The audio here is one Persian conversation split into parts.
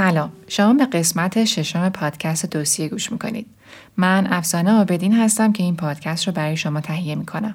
سلام. شما به قسمت ششم پادکست دوسیه گوش می‌کنید. من افسانه آبدین هستم که این پادکست رو برای شما تهیه می‌کنم.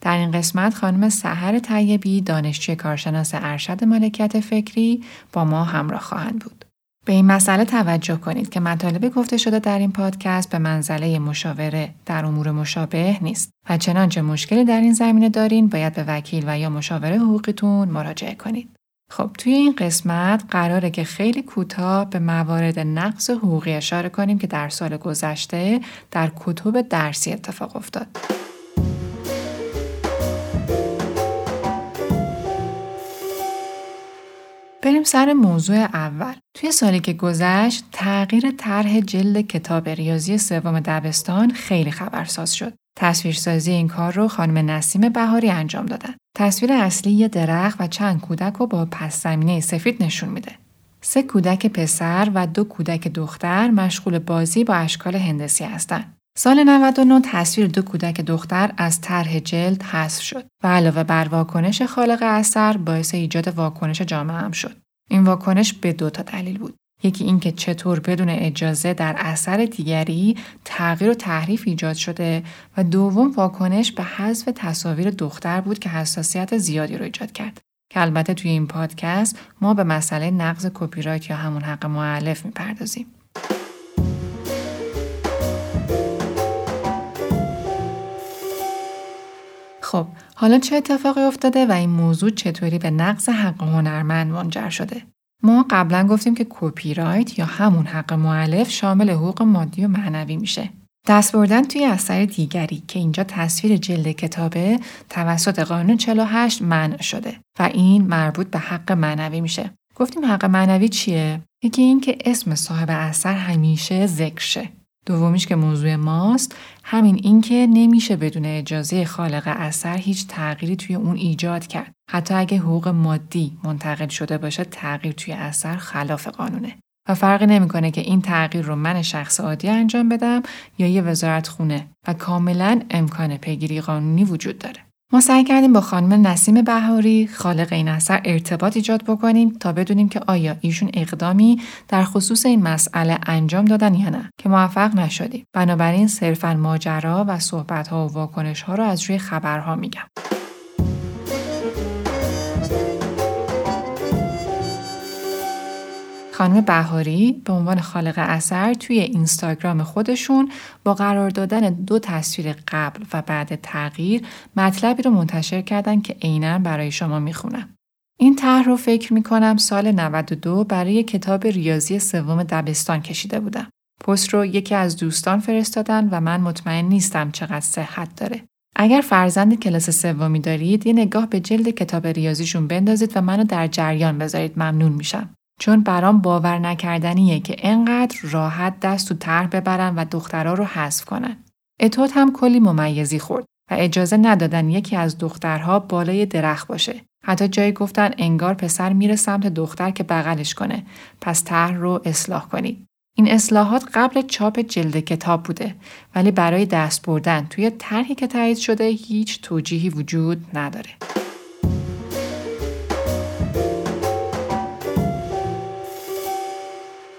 در این قسمت خانم سحر طیبی دانشجوی کارشناس ارشد مالکیت فکری با ما همراه خواهند بود. به این مسئله توجه کنید که مطالب گفته شده در این پادکست به منزله مشاوره در امور مشابه نیست و چنانچه مشکلی در این زمینه دارین باید به وکیل و یا مشاور حقوقیتون مراجعه کنید. خب توی این قسمت قراره که خیلی کوتاه به موارد نقص حقوقی اشاره کنیم که در سال گذشته در کتب درسی اتفاق افتاد. بریم سر موضوع اول. توی سالی که گذشت تغییر طرح جلد کتاب ریاضی سوم دبستان خیلی خبرساز شد. تصویرسازی این کار رو خانم نسیم بهاری انجام دادن. تصویر اصلی یه درخت و چند کودک رو با پس زمینه سفید نشون میده. سه کودک پسر و دو کودک دختر مشغول بازی با اشکال هندسی هستند. سال 99 تصویر دو کودک دختر از طرح جلد حذف شد و علاوه بر واکنش خالق اثر باعث ایجاد واکنش جامعه هم شد. این واکنش به دو تا دلیل بود. یکی اینکه چطور بدون اجازه در اثر دیگری تغییر و تحریف ایجاد شده و دوم واکنش به حذف تصاویر دختر بود که حساسیت زیادی رو ایجاد کرد. که البته توی این پادکست ما به مسئله نقض کپی رایت یا همون حق معلف می‌پردازیم. خب حالا چه اتفاقی افتاده و این موضوع چطوری به نقض حق هنرمند منجر شده؟ ما قبلا گفتیم که کپی رایت یا همون حق معلف شامل حقوق مادی و معنوی میشه. دست بردن توی اثر دیگری که اینجا تصویر جلد کتابه توسط قانون 48 منع شده و این مربوط به حق معنوی میشه. گفتیم حق معنوی چیه؟ یکی این که اسم صاحب اثر همیشه ذکر شه. دومیش که موضوع ماست همین اینکه نمیشه بدون اجازه خالق اثر هیچ تغییری توی اون ایجاد کرد. حتی اگه حقوق مادی منتقل شده باشه تغییر توی اثر خلاف قانونه. و فرقی نمی‌کنه که این تغییر رو من شخص عادی انجام بدم یا یه وزارت خونه و کاملا امکان پیگیری قانونی وجود داره. ما سعی کردیم با خانم نسیم بهاری خالق این اثر ارتباط ایجاد بکنیم تا بدونیم که آیا ایشون اقدامی در خصوص این مسئله انجام دادن یا نه که موفق نشدیم. بنابراین صرفا ماجرا و صحبت ها و واکنش ها رو از روی خبرها میگم. خانم بهاری به عنوان خالق اثر توی اینستاگرام خودشون با قرار دادن دو تصویر قبل و بعد تغییر مطلبی رو منتشر کردن که عینا برای شما می‌خونم. این طرح رو فکر می‌کنم سال 92 برای کتاب ریاضی سوم دبستان کشیده بودم. پست رو یکی از دوستان فرستادن و من مطمئن نیستم چقدر صحت داره. اگر فرزند کلاس سومی دارید یه نگاه به جلد کتاب ریاضیشون بندازید و منو در جریان بذارید ممنون میشم. چون برام باور نکردنیه که انقدر راحت دست تو طرح ببرن و دخترها رو حذف کنن. اتوت هم کلی ممیزی خورد و اجازه ندادن یکی از دخترها بالای درخت باشه. حتی جایی گفتن انگار پسر میره سمت دختر که بغلش کنه. پس طرح رو اصلاح کنید. این اصلاحات قبل چاپ جلد کتاب بوده ولی برای دست بردن توی طرحی که تایید شده هیچ توجیهی وجود نداره.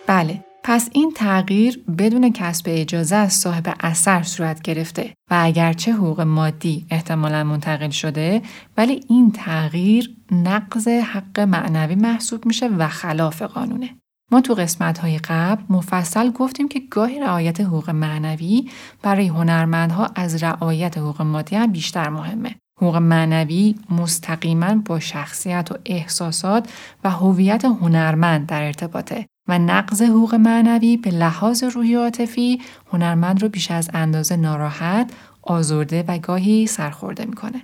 بله پس این تغییر بدون کسب اجازه از صاحب اثر صورت گرفته و اگرچه حقوق مادی احتمالا منتقل شده ولی این تغییر نقض حق معنوی محسوب میشه و خلاف قانونه. ما تو قسمت های قبل مفصل گفتیم که گاهی رعایت حقوق معنوی برای هنرمندها از رعایت حقوق مادی هم بیشتر مهمه. حقوق معنوی مستقیما با شخصیت و احساسات و هویت هنرمند در ارتباطه و نقض حقوق معنوی به لحاظ روحی و عاطفی هنرمند رو بیش از اندازه ناراحت، آزرده و گاهی سرخورده می‌کنه.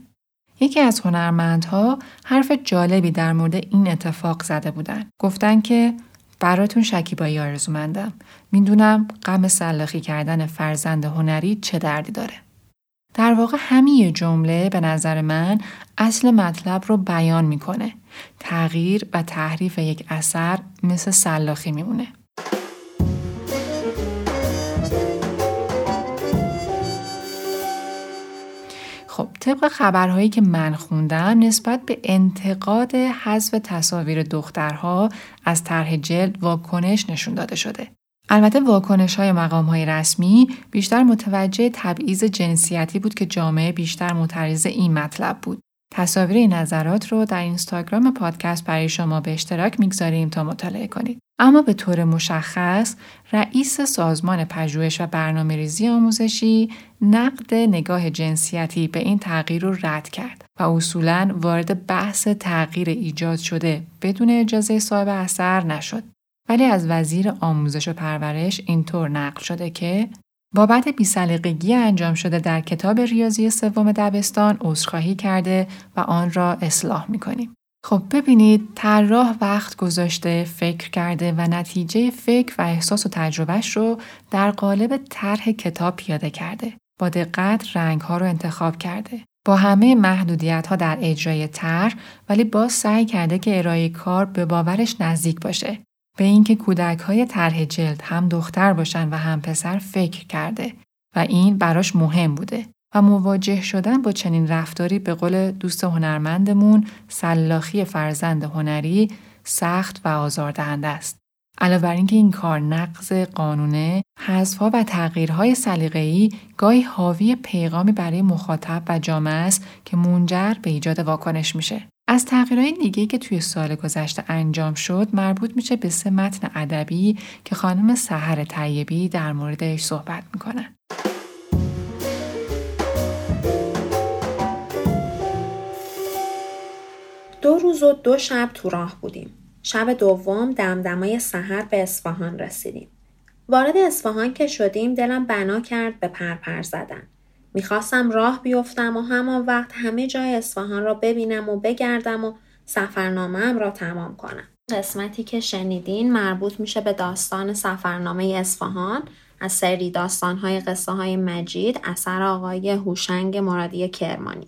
یکی از هنرمندها حرف جالبی در مورد این اتفاق زده بودن. گفتن که براتون شکیبایی آرزومندم. می‌دونم غم سلاخی کردن فرزند هنری چه دردی داره. در واقع همین جمله به نظر من اصل مطلب رو بیان می‌کنه. تغییر و تحریف یک اثر مثل سلاخی میمونه. خب طبق خبرهایی که من خوندم نسبت به انتقاد حذف تصاویر دخترها از طرح جلد واکنش نشون داده شده. البته واکنش های مقام های رسمی بیشتر متوجه تبعیض جنسیتی بود که جامعه بیشتر متریز این مطلب بود. تصاویر این نظرات رو در اینستاگرام پادکست برای شما به اشتراک می‌گذاریم تا مطالعه کنید. اما به طور مشخص رئیس سازمان پژوهش و برنامه ریزی آموزشی نقد نگاه جنسیتی به این تغییر رو رد کرد و اصولا وارد بحث تغییر ایجاد شده بدون اجازه صاحب اثر نشد. ولی از وزیر آموزش و پرورش اینطور نقل شده که بابت بیسلیقگی انجام شده در کتاب ریاضی سوم دبستان عذرخواهی کرده و آن را اصلاح می‌کنیم. خب ببینید طراح وقت گذاشته فکر کرده و نتیجه فکر و احساس و تجربهش رو در قالب طرح کتاب پیاده کرده. با دقت رنگ ها رو انتخاب کرده. با همه محدودیت ها در اجرای طرح ولی باز سعی کرده که ارائه کار به باورش نزدیک باشه. به اینکه کودک های طرح جلد هم دختر باشن و هم پسر فکر کرده و این براش مهم بوده و مواجه شدن با چنین رفتاری به قول دوست هنرمندمون سلاخی فرزند هنری سخت و آزاردهنده است. علاوه بر اینکه این کار نقض قانونه، حذفها و تغییرهای سلیقه‌ای گاهی حاوی پیغامی برای مخاطب و جامعه است که منجر به ایجاد واکنش میشه. از تغییرهای دیگه که توی سال گذشته انجام شد مربوط میشه به سه متن ادبی که خانم سحر طیبی در موردش صحبت می‌کنن. دو روز و دو شب تو راه بودیم. شب دوم دمدمای سحر به اصفهان رسیدیم. وارد اصفهان که شدیم دلم بنا کرد به پرپر زدن. می‌خواستم راه بیفتم و همان وقت همه جای اصفهان را ببینم و بگردم و سفرنامه را تمام کنم. قسمتی که شنیدین مربوط میشه به داستان سفرنامه اصفهان از سری داستانهای قصه های مجید اثر آقای هوشنگ مرادی کرمانی.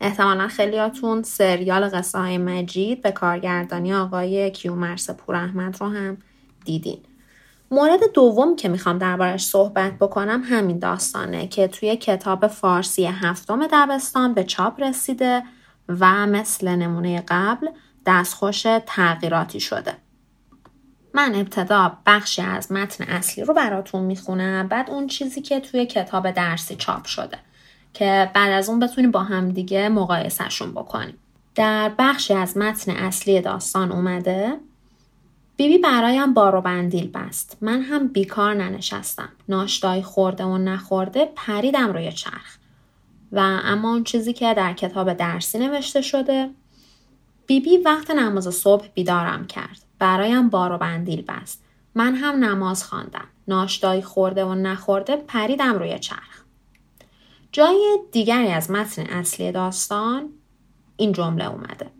احتمالا خیلیاتون سریال قصه های مجید به کارگردانی آقای کیومرس پوراحمد رو هم دیدین. مورد دوم که می‌خوام دربارش صحبت بکنم همین داستانه که توی کتاب فارسی هفتم دبستان به چاپ رسیده و مثل نمونه قبل دستخوش تغییراتی شده. من ابتدا بخشی از متن اصلی رو براتون می‌خونم بعد اون چیزی که توی کتاب درسی چاپ شده که بعد از اون بتونیم با هم دیگه مقایسهشون بکنیم. در بخشی از متن اصلی داستان اومده بیبی برایم بار بندیل بست. من هم بیکار ننشستم. ناشتای خورده و نخورده پریدم روی چرخ. و اما اون چیزی که در کتاب درسی نوشته شده بیبی وقت نماز صبح بیدارم کرد. برایم بار بندیل بست. من هم نماز خواندم. ناشتای خورده و نخورده پریدم روی چرخ. جای دیگری از متن اصلی داستان این جمله اومده.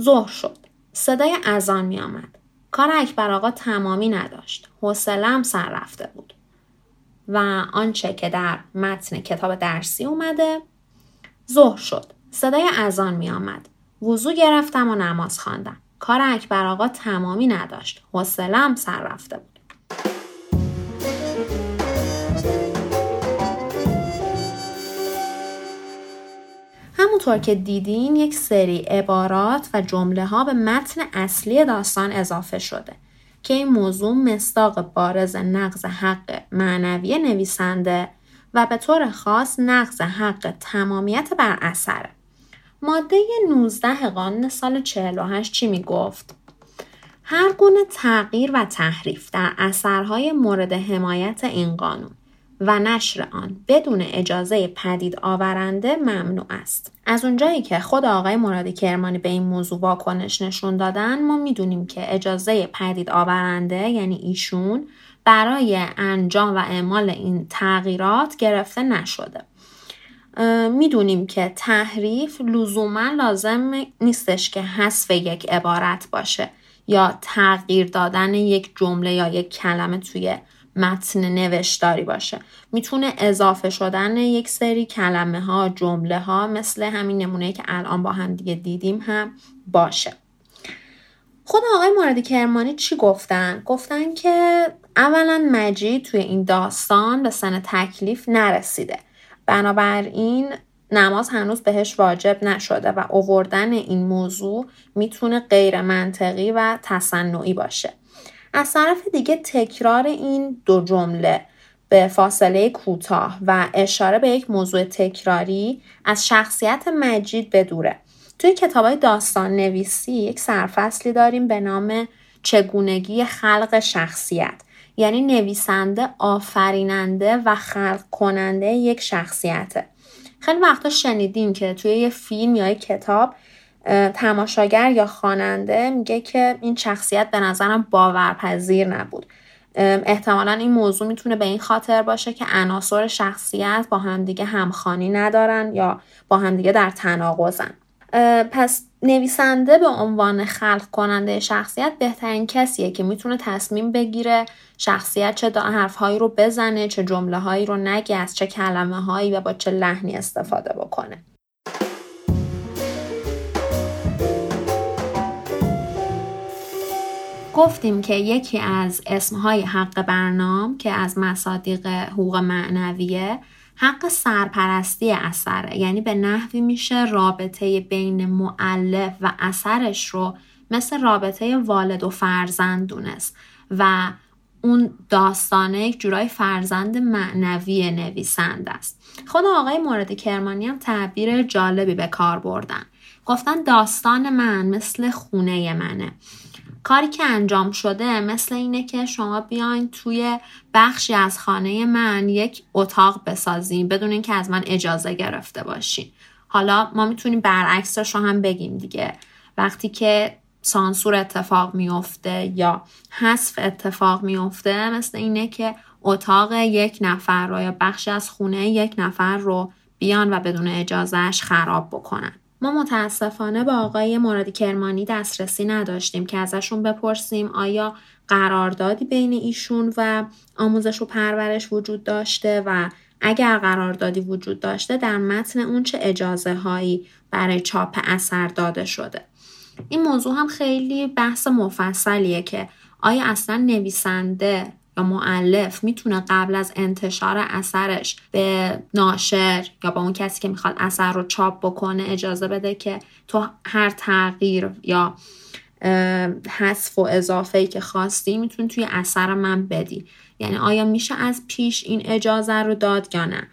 ظهر شد. صدای اذان می آمد. کار اکبر آقا تمامی نداشت. حوصلم سر رفته بود. و آنچه که در متن کتاب درسی اومده ظهر شد. صدای اذان می آمد. وضو گرفتم و نماز خواندم. کار اکبر آقا تمامی نداشت. حوصلم سر رفته بود. همونطور که دیدین یک سری عبارات و جمله ها به متن اصلی داستان اضافه شده که این موضوع مستاق بارز نقض حق معنوی نویسنده و به طور خاص نقض حق تمامیت بر اثره. ماده 19 قانون سال 48 چی می گفت؟ هر گونه تغییر و تحریف در اثرهای مورد حمایت این قانون و نشر آن بدون اجازه پدید آورنده ممنوع است. از اونجایی که خود آقای مرادی کرمانی به این موضوع واکنش نشون دادن ما می‌دونیم که اجازه پدید آورنده یعنی ایشون برای انجام و اعمال این تغییرات گرفته نشده. می‌دونیم که تحریف لزوما لازم نیستش که حذف یک عبارت باشه یا تغییر دادن یک جمله یا یک کلمه توی متن نوشتاری باشه. می‌تونه اضافه شدن یک سری کلمه ها جمله ها مثل همین نمونه که الان با هم دیگه دیدیم هم باشه. خود آقای موردی کرمانی چی گفتن؟ گفتن که اولا مجید توی این داستان به سن تکلیف نرسیده. بنابراین نماز هنوز بهش واجب نشده و اووردن این موضوع می‌تونه غیر منطقی و تصنعی باشه. از طرف دیگه تکرار این دو جمله به فاصله کوتاه و اشاره به یک موضوع تکراری از شخصیت مجید بدوره توی کتاب های داستان نویسی یک سرفصلی داریم به نام چگونگی خلق شخصیت. یعنی نویسنده آفریننده و خلق کننده یک شخصیته. خیلی وقتا شنیدیم که توی یه فیلم یا یه کتاب تماشاگر یا خواننده میگه که این شخصیت به نظرم باورپذیر نبود. احتمالا این موضوع می‌تونه به این خاطر باشه که عناصر شخصیت با همدیگه همخانی ندارن یا با همدیگه در تناقضن. پس نویسنده به عنوان خلق کننده شخصیت بهترین کسیه که می‌تونه تصمیم بگیره شخصیت چه حرفهایی رو بزنه چه جمله هایی رو نگه از چه کلمه هایی و با چه لحنی استفاده بکنه. گفتیم که یکی از اسمهای حق برنام که از مصادیق حقوق معنویه حق سرپرستی اثره. یعنی به نحوی میشه رابطه بین معلف و اثرش رو مثل رابطه والد و فرزند دونست و اون داستانه یک جورای فرزند معنوی نویسنده است. خود آقای مورد کرمانی هم تعبیر جالبی به کار بردن. گفتن داستان من مثل خونه منه. کاری که انجام شده مثل اینه که شما بیاین توی بخشی از خانه من یک اتاق بسازیم بدون اینکه از من اجازه گرفته باشین. حالا ما می‌تونیم برعکسش رو هم بگیم دیگه. وقتی که سانسور اتفاق میفته یا حذف اتفاق میفته مثل اینه که اتاق یک نفر رو یا بخشی از خونه یک نفر رو بیان و بدون اجازهش خراب بکنن. ما متاسفانه با آقای مرادی کرمانی دسترسی نداشتیم که ازشون بپرسیم آیا قراردادی بین ایشون و آموزش و پرورش وجود داشته و اگر قراردادی وجود داشته در متن اون چه اجازه هایی برای چاپ اثر داده شده. این موضوع هم خیلی بحث مفصلیه که آیا اصلا نویسنده یا معلف می‌تونه قبل از انتشار اثرش به ناشر یا با اون کسی که می‌خواد اثر رو چاپ بکنه اجازه بده که تو هر تغییر یا حذف و اضافه ای که خواستی می‌تونی توی اثر من بدی. یعنی آیا میشه از پیش این اجازه رو داد یا نه؟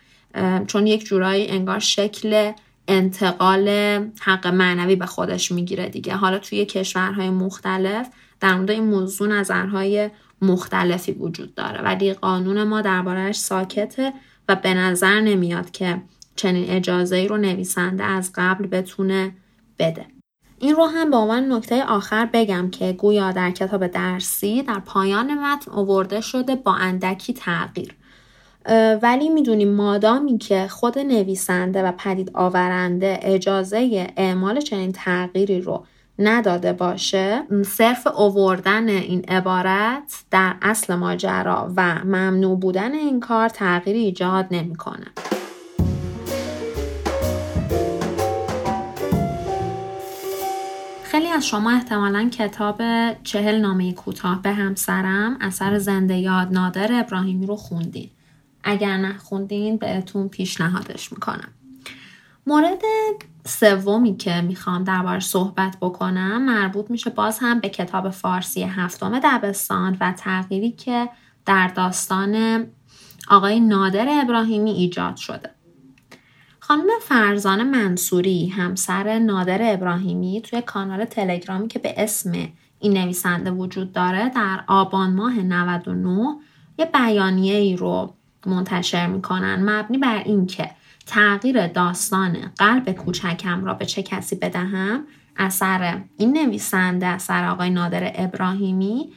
چون یک جورایی انگار شکل انتقال حق معنوی به خودش می‌گیره دیگه. حالا توی کشورهای مختلف در مورد این موضوع نظرهای مختلفی وجود داره. ولی قانون ما دربارهش ساکته و به نظر نمیاد که چنین اجازه ای رو نویسنده از قبل بتونه بده. این رو هم به عنوان نکته آخر بگم که گویا در کتاب درسی در پایان متن اوورده شده با اندکی تغییر. ولی می‌دونیم مادامی که خود نویسنده و پدید آورنده اجازه اعمال چنین تغییری رو نداده باشه صرف اووردن این عبارت در اصل ماجرا و ممنوع بودن این کار تغییری ایجاد نمی‌کنه. خیلی از شما احتمالا کتاب چهل نامه کوتاه به همسرم اثر زنده یاد نادر ابراهیمی رو خوندین اگر نخوندین بهتون پیشنهادش می‌کنم مورد سومی که می‌خوام دربارش صحبت بکنم مربوط میشه باز هم به کتاب فارسی هفتم دبستان و تغییری که در داستان آقای نادر ابراهیمی ایجاد شده. خانم فرزان منصوری همسر نادر ابراهیمی توی کانال تلگرامی که به اسم این نویسنده وجود داره در آبان ماه 99 یه بیانیه ای رو منتشر می‌کنن. مبنی بر اینکه تغییر داستان قلب کوچکم را به چه کسی بدهم اثر این نویسنده اثر آقای نادر ابراهیمی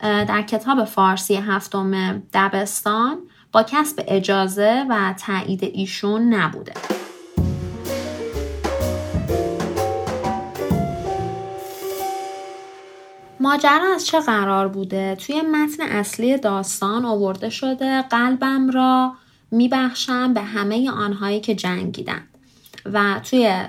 در کتاب فارسی هفتم دبستان با کسب اجازه و تایید ایشون نبوده ماجرا از چه قرار بوده؟ توی متن اصلی داستان آورده شده قلبم را میبخشم به همه آنهایی که جنگیدن. و توی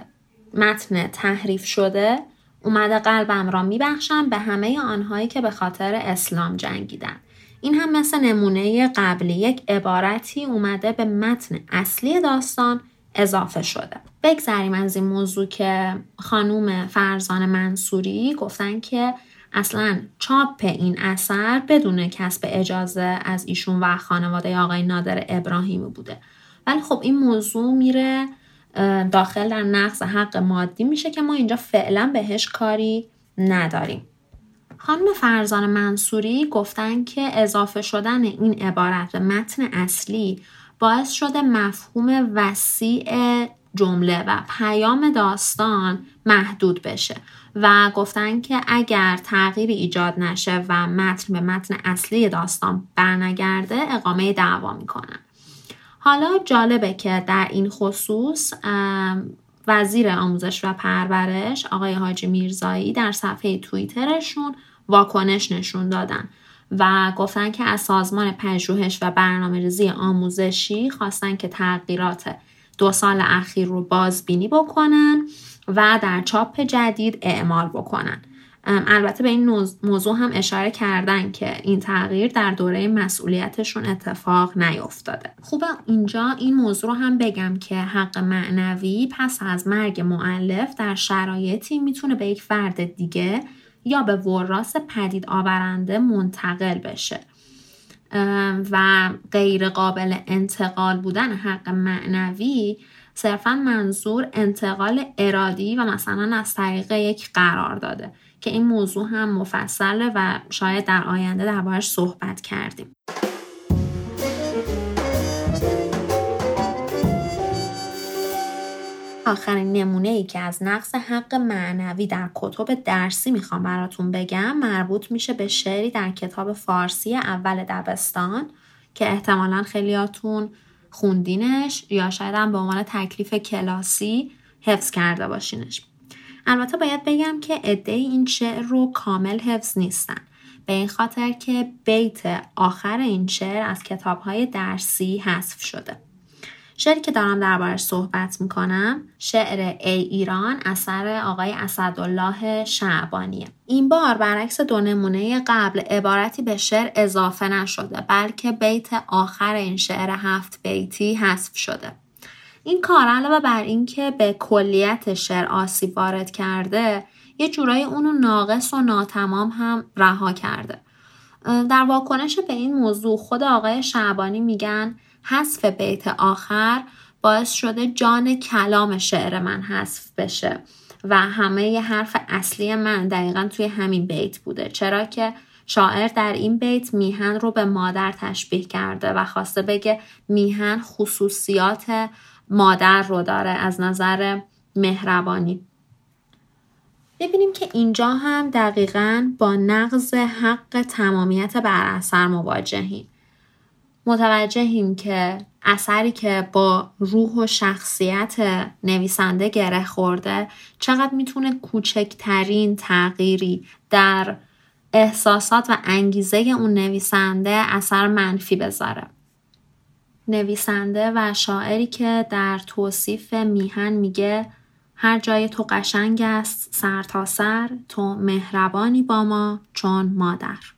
متن تحریف شده اومده قلبم را میبخشم به همه آنهایی که به خاطر اسلام جنگیدن. این هم مثل نمونه قبلی. یک عبارتی اومده به متن اصلی داستان اضافه شده. بگذریم از این موضوع که خانوم فرزان منصوری گفتن که اصلا چاپ این اثر بدون کسب اجازه از ایشون و خانواده آقای نادر ابراهیمی بوده. ولی خب این موضوع میره داخل در نقص حق مادی میشه که ما اینجا فعلا بهش کاری نداریم. خانم فرزان منصوری گفتن که اضافه شدن این عبارت به متن اصلی باعث شده مفهوم وسیع جمله و پیام داستان محدود بشه و گفتن که اگر تغییری ایجاد نشه و متن به متن اصلی داستان برنگرده اقامه دعوا می‌کنن. حالا جالبه که در این خصوص وزیر آموزش و پرورش آقای حاجی میرزایی در صفحه توییترشون واکنش نشون دادن و گفتن که از سازمان پژوهش و برنامه ریزی آموزشی خواستن که تغییرات دو سال اخیر رو بازبینی بکنن و در چاپ جدید اعمال بکنن. البته به این موضوع هم اشاره کردن که این تغییر در دوره مسئولیتشون اتفاق نیفتاده. خوبه اینجا این موضوع رو هم بگم که حق معنوی پس از مرگ معلف در شرایطی می‌تونه به یک فرد دیگه یا به وراس پدید آورنده منتقل بشه. و غیر قابل انتقال بودن حق معنوی صرفا منظور انتقال ارادی و مثلا از طریق یک قرار داده که این موضوع هم مفصله و شاید در آینده دربارش صحبت کردیم. آخرین نمونه ای که از نقص حق معنوی در کتب درسی می‌خوام براتون بگم مربوط میشه به شعری در کتاب فارسی اول دبستان که احتمالا خیلیاتون خوندینش یا شاید هم به عنوان تکلیف کلاسی حفظ کرده باشینش. البته باید بگم که عده این شعر رو کامل حفظ نیستن. به این خاطر که بیت آخر این شعر از کتابهای درسی حذف شده. شعری که دارم دربارش صحبت می‌کنم شعر ای ایران اثر آقای اسدالله شعبانیه. این بار برعکس دو نمونه قبل عبارتی به شعر اضافه نشده بلکه بیت آخر این شعر هفت بیتی حذف شده. این کار علاوه بر اینکه به کلیت شعر آسیب وارد کرده یه جورایی اونو ناقص و ناتمام هم رها کرده. در واکنش به این موضوع خود آقای شعبانی میگن حذف بیت آخر باعث شده جان کلام شعر من حذف بشه و همه ی حرف اصلی من دقیقا توی همین بیت بوده. چرا که شاعر در این بیت میهن رو به مادر تشبیه کرده و خواسته بگه میهن خصوصیات مادر رو داره از نظر مهربانی. ببینیم که اینجا هم دقیقا با نقض حق تمامیت بر اثر مواجهیم. متوجهیم که اثری که با روح و شخصیت نویسنده گره خورده چقدر می‌تونه کوچکترین تغییری در احساسات و انگیزه اون نویسنده اثر منفی بذاره. نویسنده و شاعری که در توصیف میهن میگه هر جای تو قشنگ است سر تا سر تو مهربانی با ما چون مادر.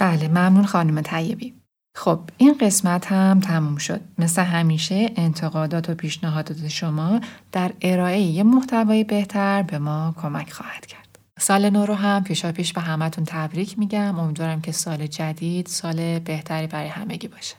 بله ممنون خانم طیبی. خب این قسمت هم تموم شد. مثل همیشه انتقادات و پیشنهادات شما در ارائه یه محتوای بهتر به ما کمک خواهد کرد. سال نو رو هم پیشا پیش به همتون تبریک میگم. امیدوارم که سال جدید سال بهتری برای همگی باشه.